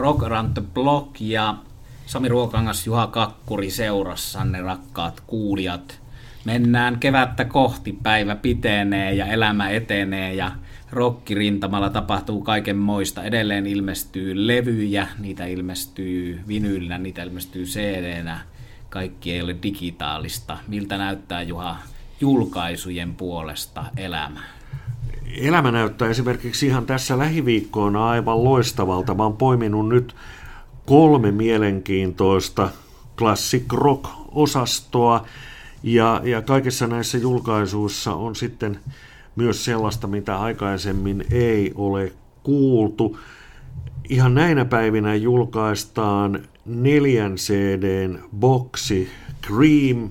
Rock Around the Block ja Sami Ruokangas Juha Kakkuri seurassanne, rakkaat kuulijat. Mennään kevättä kohti, päivä pitenee ja elämä etenee ja rokkirintamalla tapahtuu kaiken moista. Edelleen ilmestyy levyjä, niitä ilmestyy vinyylinä, niitä ilmestyy cd Kaikki ei ole digitaalista. Miltä näyttää Juha julkaisujen puolesta elämä? Elämä näyttää esimerkiksi ihan tässä lähiviikkoina aivan loistavalta. Mä oon poiminut nyt kolme mielenkiintoista classic rock-osastoa, ja, ja kaikissa näissä julkaisuissa on sitten myös sellaista, mitä aikaisemmin ei ole kuultu. Ihan näinä päivinä julkaistaan neljän CDn boksi Cream,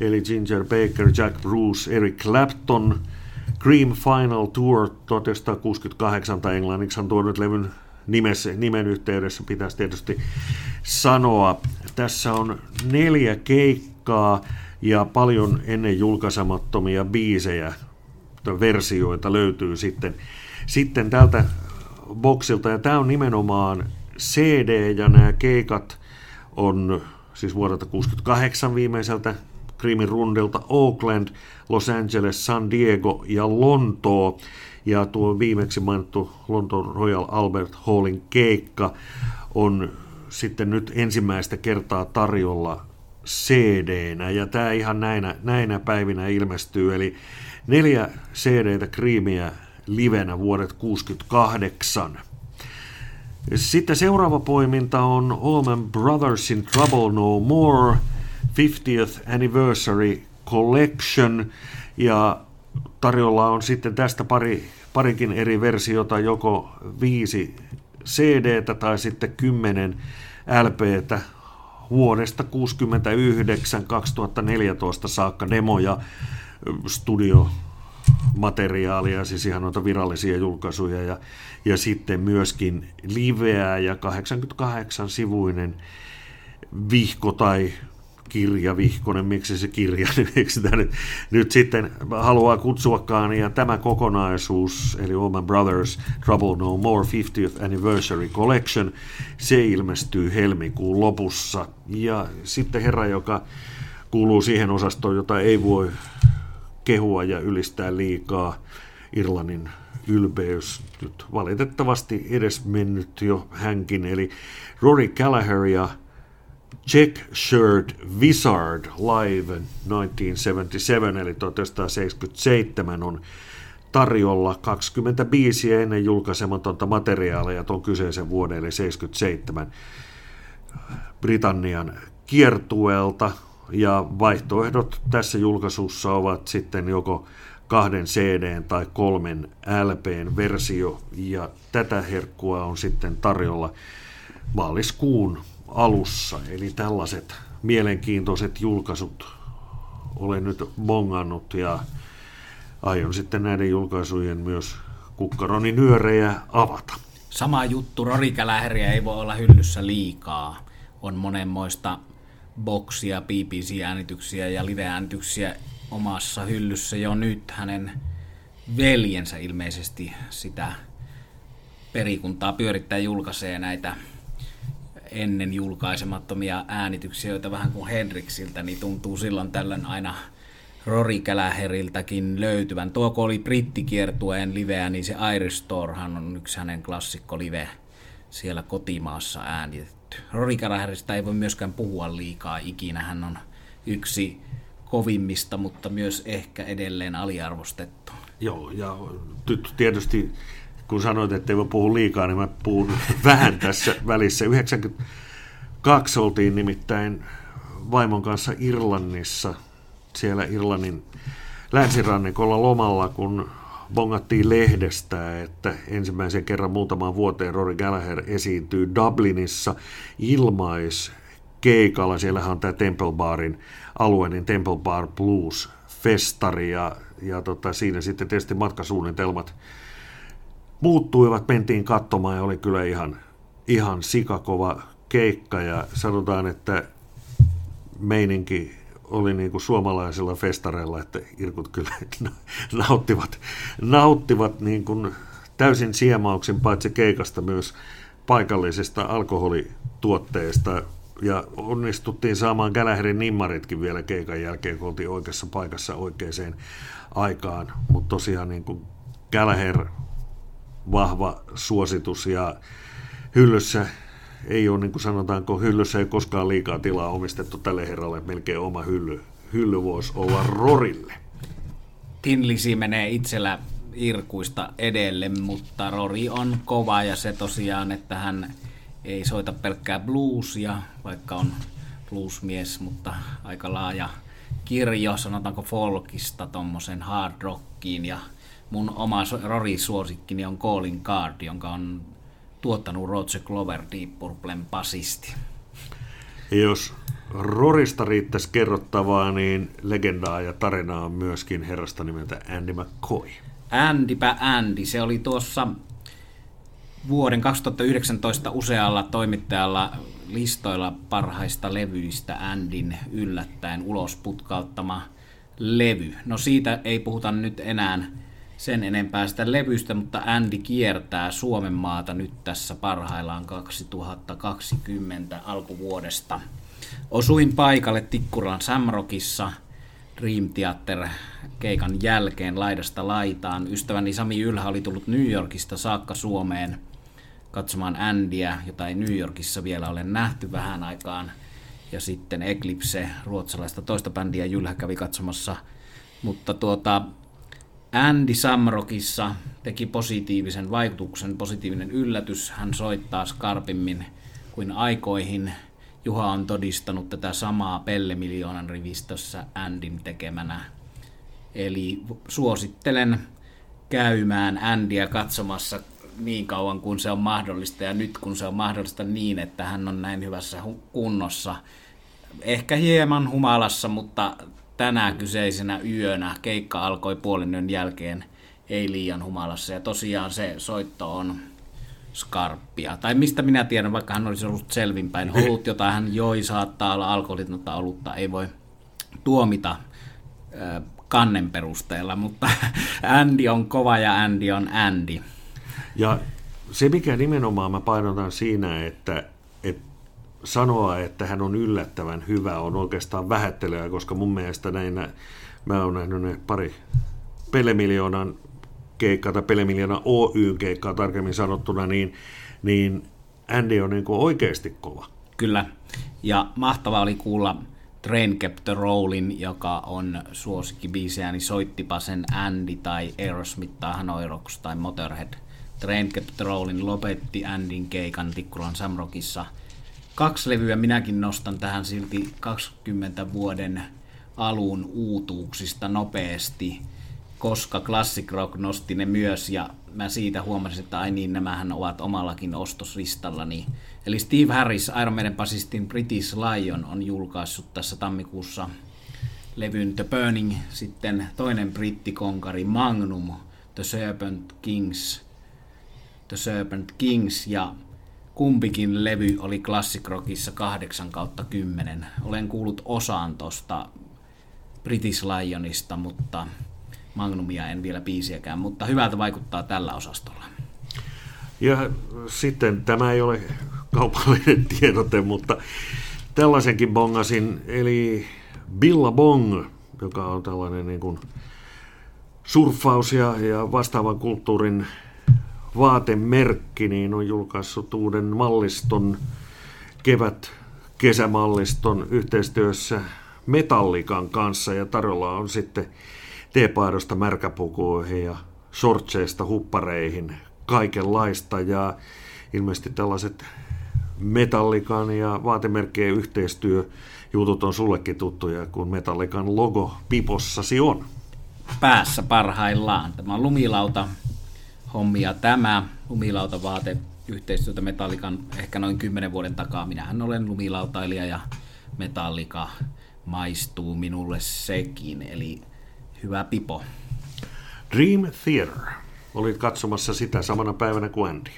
eli Ginger Baker, Jack Bruce, Eric Clapton, Cream Final Tour 1968, tai englanniksi on tuo nyt levyn nimessä, nimen yhteydessä pitäisi tietysti sanoa. Tässä on neljä keikkaa ja paljon ennen julkaisemattomia biisejä, versioita löytyy sitten, sitten tältä boksilta. Ja tämä on nimenomaan CD ja nämä keikat on siis vuodelta 68 viimeiseltä Krimin rundilta Oakland, Los Angeles, San Diego ja Lontoo. Ja tuo viimeksi mainittu Lontoon Royal Albert Hallin keikka on sitten nyt ensimmäistä kertaa tarjolla cd ja tämä ihan näinä, näinä päivinä ilmestyy, eli neljä CD-tä kriimiä livenä vuodet 68. Sitten seuraava poiminta on Allman Brothers in Trouble No More 50th Anniversary Collection, ja tarjolla on sitten tästä pari, parinkin eri versiota, joko viisi cd tai sitten kymmenen LPtä vuodesta 1969-2014 saakka demoja, studiomateriaalia, siis ihan noita virallisia julkaisuja ja, ja sitten myöskin liveä ja 88-sivuinen vihko tai kirja Vihkonen, miksi se kirja, miksi sitä nyt, nyt sitten haluaa kutsuakaan, ja tämä kokonaisuus, eli Allman Brothers Trouble No More 50th Anniversary Collection, se ilmestyy helmikuun lopussa, ja sitten herra, joka kuuluu siihen osastoon, jota ei voi kehua ja ylistää liikaa, Irlannin ylpeys, nyt valitettavasti edes mennyt jo hänkin, eli Rory Gallagher ja Check Shirt Wizard Live 1977, eli 1977 on tarjolla 20 biisiä ennen julkaisematonta materiaalia tuon kyseisen vuoden, eli 77 Britannian kiertuelta. Ja vaihtoehdot tässä julkaisussa ovat sitten joko kahden CD tai kolmen LPn versio, ja tätä herkkua on sitten tarjolla maaliskuun alussa. Eli tällaiset mielenkiintoiset julkaisut olen nyt bongannut ja aion sitten näiden julkaisujen myös kukkaroni nyörejä avata. Sama juttu, rorikäläheriä ei voi olla hyllyssä liikaa. On monenmoista boksia, BBC-äänityksiä ja live-äänityksiä omassa hyllyssä jo nyt. Hänen veljensä ilmeisesti sitä perikuntaa pyörittää julkaisee näitä ennen julkaisemattomia äänityksiä, joita vähän kuin Henriksiltä, niin tuntuu silloin tällöin aina Rory Gallagheriltäkin löytyvän. Tuo kun oli brittikiertueen liveä, niin se Irish Storehan on yksi hänen klassikko live siellä kotimaassa äänitetty. Rory Gallagherista ei voi myöskään puhua liikaa ikinä. Hän on yksi kovimmista, mutta myös ehkä edelleen aliarvostettu. Joo, ja tietysti kun sanoit, että ei voi puhua liikaa, niin mä puhun vähän tässä välissä. 92 oltiin nimittäin vaimon kanssa Irlannissa, siellä Irlannin länsirannikolla lomalla, kun bongattiin lehdestä, että ensimmäisen kerran muutamaan vuoteen Rory Gallagher esiintyy Dublinissa ilmais keikalla. Siellähän on tämä Temple Barin alue, niin Temple Bar Blues festari ja, ja tota, siinä sitten tietysti matkasuunnitelmat muuttuivat, mentiin katsomaan ja oli kyllä ihan, ihan sikakova keikka ja sanotaan, että meininki oli niin kuin suomalaisilla festareilla, että irkut kyllä nauttivat, nauttivat niin kuin täysin siemauksen paitsi keikasta myös paikallisista alkoholituotteista ja onnistuttiin saamaan Gallagherin nimmaritkin vielä keikan jälkeen, kun oltiin oikeassa paikassa oikeaan aikaan. Mutta tosiaan niin kuin Gallagher vahva suositus ja hyllyssä ei ole, niin kuin sanotaanko, hyllyssä ei koskaan liikaa tilaa omistettu tälle herralle, melkein oma hylly, hylly voisi olla Rorille. Tinlisi menee itsellä irkuista edelle, mutta Rori on kova ja se tosiaan, että hän ei soita pelkkää bluesia, vaikka on bluesmies, mutta aika laaja kirjo, sanotaanko folkista tuommoisen hard rockiin ja mun oma Rory-suosikkini on Colin Card, jonka on tuottanut Roger Glover Deep Purplen basisti. Jos Rorista riittäisi kerrottavaa, niin legendaa ja tarinaa on myöskin herrasta nimeltä Andy McCoy. Andypä Andy, se oli tuossa vuoden 2019 usealla toimittajalla listoilla parhaista levyistä Andin yllättäen ulos putkauttama levy. No siitä ei puhuta nyt enää sen enempää sitä levystä, mutta Andy kiertää Suomen maata nyt tässä parhaillaan 2020 alkuvuodesta. Osuin paikalle Tikkuran Samrokissa Dream Theater keikan jälkeen laidasta laitaan. Ystäväni Sami Ylhä oli tullut New Yorkista saakka Suomeen katsomaan Andyä, jota ei New Yorkissa vielä ole nähty vähän aikaan. Ja sitten Eclipse, ruotsalaista toista bändiä, Jylhä kävi katsomassa. Mutta tuota, Andy Samrockissa teki positiivisen vaikutuksen, positiivinen yllätys. Hän soittaa skarpimmin kuin aikoihin. Juha on todistanut tätä samaa Pelle Miljoonan rivistössä Andin tekemänä. Eli suosittelen käymään Andyä katsomassa niin kauan kuin se on mahdollista ja nyt kun se on mahdollista niin, että hän on näin hyvässä kunnossa. Ehkä hieman humalassa, mutta tänä kyseisenä yönä keikka alkoi puolen yön jälkeen ei liian humalassa ja tosiaan se soitto on skarppia. Tai mistä minä tiedän, vaikka hän olisi ollut selvinpäin. Olut, jota hän joi, saattaa olla alkoholitonta olutta, ei voi tuomita kannen perusteella, mutta Andy on kova ja Andy on Andy. Ja se, mikä nimenomaan mä painotan siinä, että, että sanoa, että hän on yllättävän hyvä, on oikeastaan vähättelyä, koska mun mielestä näin, mä oon nähnyt ne pari pelemiljoonan keikkaa tai pelemiljoonan Oyn keikkaa tarkemmin sanottuna, niin, niin Andy on niin oikeasti kova. Kyllä, ja mahtavaa oli kuulla Train Kept the Rollin, joka on suosikkibiisejä, niin soittipa sen Andy tai Aerosmith tai Hanoi Rocks tai Motorhead. Train Kept the Rollin lopetti Andyn keikan Tikkulan Samrockissa – kaksi levyä minäkin nostan tähän silti 20 vuoden alun uutuuksista nopeasti, koska Classic Rock nosti ne myös ja mä siitä huomasin, että ai niin, nämähän ovat omallakin ostoslistallani. Eli Steve Harris, Iron Maiden basistin British Lion, on julkaissut tässä tammikuussa levyn The Burning, sitten toinen brittikonkari Magnum, The Serpent Kings, The Serpent Kings ja kumpikin levy oli Classic Rockissa 8 kautta 10. Olen kuullut osaan tosta British Lionista, mutta Magnumia en vielä biisiäkään, mutta hyvältä vaikuttaa tällä osastolla. Ja sitten tämä ei ole kaupallinen tiedote, mutta tällaisenkin bongasin, eli Bong, joka on tällainen niin kuin surffaus ja, ja vastaavan kulttuurin vaatemerkki niin on julkaissut uuden malliston, kevät kesämalliston yhteistyössä Metallikan kanssa ja tarjolla on sitten teepaidosta märkäpukuihin ja shortseista huppareihin kaikenlaista ja ilmeisesti tällaiset Metallikan ja vaatemerkkien yhteistyö jutut on sullekin tuttuja, kun Metallikan logo pipossasi on. Päässä parhaillaan. Tämä on lumilauta hommia tämä lumilautavaate yhteistyötä Metallikan ehkä noin 10 vuoden takaa. Minähän olen lumilautailija ja Metallika maistuu minulle sekin, eli hyvä pipo. Dream Theater. Olit katsomassa sitä samana päivänä kuin Andy.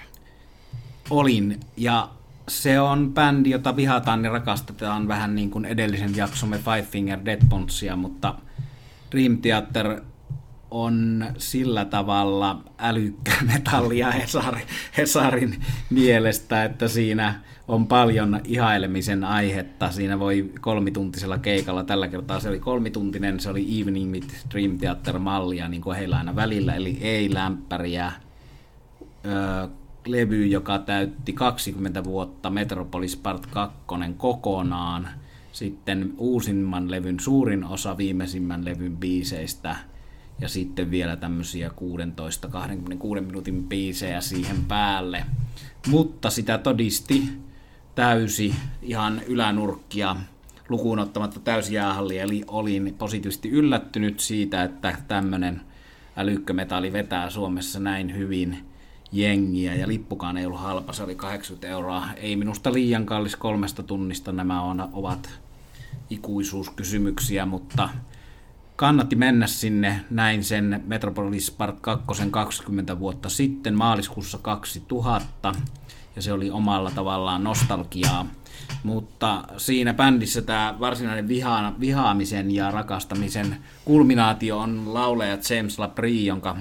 Olin, ja se on bändi, jota vihataan ja rakastetaan vähän niin kuin edellisen jaksomme Five Finger Dead Bonesia, mutta Dream Theater on sillä tavalla älykkämetallia Hesari, Hesarin mielestä, että siinä on paljon ihailemisen aihetta. Siinä voi kolmituntisella keikalla, tällä kertaa se oli kolmituntinen, se oli Evening with Dream Theater mallia, niin kuin heillä aina välillä, eli ei lämpäriä, öö, levy, joka täytti 20 vuotta, Metropolis Part 2 kokonaan, sitten uusimman levyn suurin osa viimeisimmän levyn biiseistä ja sitten vielä tämmöisiä 16-26 minuutin biisejä siihen päälle. Mutta sitä todisti täysi ihan ylänurkkia lukuun ottamatta täysi jäähalli, eli olin positiivisesti yllättynyt siitä, että tämmöinen älykkömetalli vetää Suomessa näin hyvin jengiä, ja lippukaan ei ollut halpa, se oli 80 euroa. Ei minusta liian kallis kolmesta tunnista, nämä on, ovat ikuisuuskysymyksiä, mutta kannatti mennä sinne. Näin sen Metropolis Part 2 20 vuotta sitten maaliskuussa 2000 ja se oli omalla tavallaan nostalgiaa. Mutta siinä bändissä tämä varsinainen viha, vihaamisen ja rakastamisen kulminaatio on laulaja James Labrie, jonka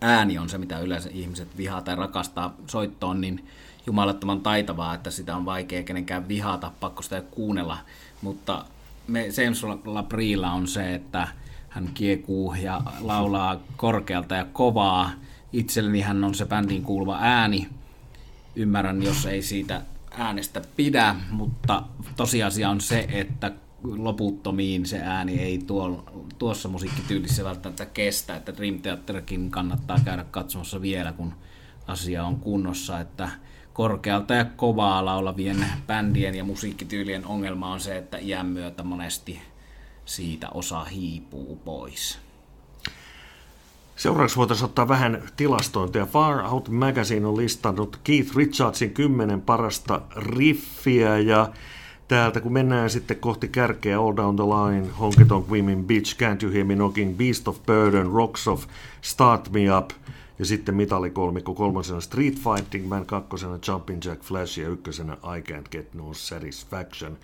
ääni on se, mitä yleensä ihmiset vihaa tai rakastaa soittoon, niin jumalattoman taitavaa, että sitä on vaikea kenenkään vihata, pakko sitä kuunnella. Mutta me James Labriella on se, että hän kiekuu ja laulaa korkealta ja kovaa. Itselleni hän on se bändiin kuuluva ääni. Ymmärrän, jos ei siitä äänestä pidä, mutta tosiasia on se, että loputtomiin se ääni ei tuo, tuossa musiikkityylissä välttämättä kestä, että Dream Theaterkin kannattaa käydä katsomassa vielä, kun asia on kunnossa, että korkealta ja kovaa laulavien bändien ja musiikkityylien ongelma on se, että iän myötä monesti siitä osa hiipuu pois. Seuraavaksi voitaisiin ottaa vähän tilastointia. Far Out Magazine on listannut Keith Richardsin kymmenen parasta riffiä ja täältä kun mennään sitten kohti kärkeä All Down the Line, Honky Tonk Women, Bitch, Can't You Hear Me Knocking, Beast of Burden, Rocks of, Start Me Up ja sitten mitalikolmikko kolmosena Street Fighting Man, kakkosena Jumping Jack Flash ja ykkösenä I Can't Get No Satisfaction.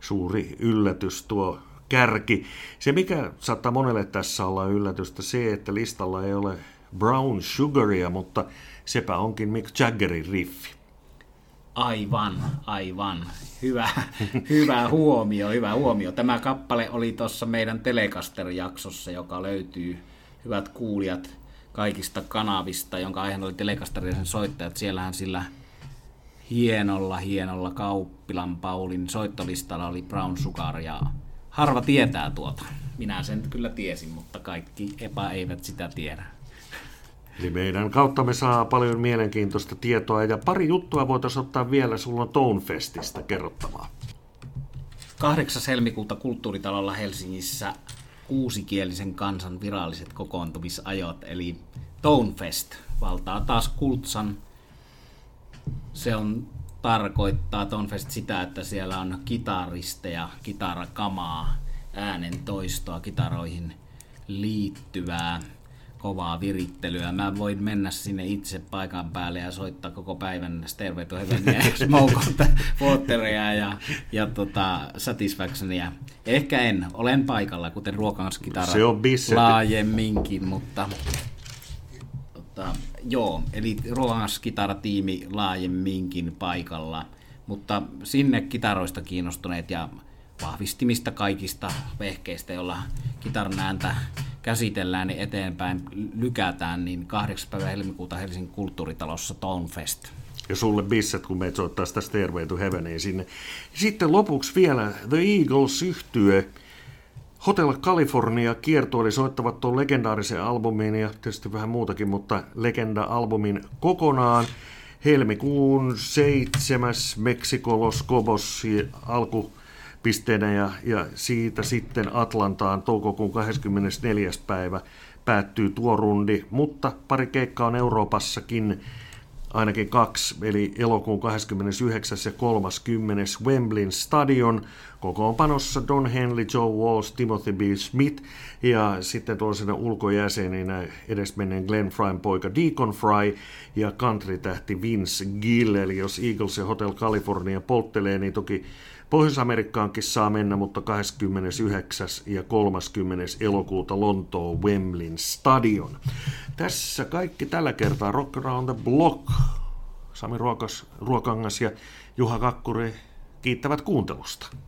Suuri yllätys tuo kärki. Se, mikä saattaa monelle tässä olla yllätystä, se, että listalla ei ole Brown Sugaria, mutta sepä onkin Mick Jaggerin riffi. Aivan, aivan. Hyvä, hyvä huomio, hyvä huomio. Tämä kappale oli tuossa meidän Telecaster-jaksossa, joka löytyy, hyvät kuulijat, kaikista kanavista, jonka aiheena oli Telecaster ja sen soittajat. Siellähän sillä hienolla, hienolla Kauppilan Paulin soittolistalla oli Brown Sugar ja harva tietää tuota. Minä sen kyllä tiesin, mutta kaikki epä eivät sitä tiedä. Eli meidän kautta me saa paljon mielenkiintoista tietoa ja pari juttua voitaisiin ottaa vielä sulla Tonefestistä kerrottavaa. 8. helmikuuta kulttuuritalolla Helsingissä kuusikielisen kansan viralliset kokoontumisajot, eli Tonefest valtaa taas Kultsan. Se on tarkoittaa Tonfest sitä, että siellä on kitaristeja, kitarakamaa, äänen toistoa, kitaroihin liittyvää kovaa virittelyä. Mä voin mennä sinne itse paikan päälle ja soittaa koko päivän Stairway to Heavenia ja Wateria ja, ja tota, Satisfactionia. Ehkä en, olen paikalla, kuten ruokanskitara Se on laajemminkin, mutta tota, joo, eli ruokanskitaratiimi laajemminkin paikalla, mutta sinne kitaroista kiinnostuneet ja vahvistimista kaikista vehkeistä, joilla kitaran ääntä käsitellään niin eteenpäin, lykätään, niin 8. päivä helmikuuta Helsingin kulttuuritalossa Tonefest. Ja sulle bisset, kun meitä soittaa sitä Stairway to Heaveniin sinne. Sitten lopuksi vielä The Eagles yhtye. Hotel California kiertueeli soittavat tuon legendaarisen albumin ja tietysti vähän muutakin, mutta legenda-albumin kokonaan. Helmikuun 7. Meksiko Los Cobos alku pisteenä ja, ja siitä sitten Atlantaan toukokuun 24. päivä päättyy tuo rundi, mutta pari keikkaa on Euroopassakin, ainakin kaksi, eli elokuun 29. ja 30. Wembleyn stadion, kokoonpanossa Don Henley, Joe Walsh, Timothy B. Smith ja sitten tuollaisena ulkojäseninä edesmenneen Glenn Fryn poika Deacon Fry ja country-tähti Vince Gill, eli jos Eagles ja Hotel California polttelee, niin toki Pohjois-Amerikkaankin saa mennä, mutta 29. ja 30. elokuuta Lontoon Wemblin stadion. Tässä kaikki tällä kertaa Rock Around the Block. Sami Ruokas, Ruokangas ja Juha Kakkuri kiittävät kuuntelusta.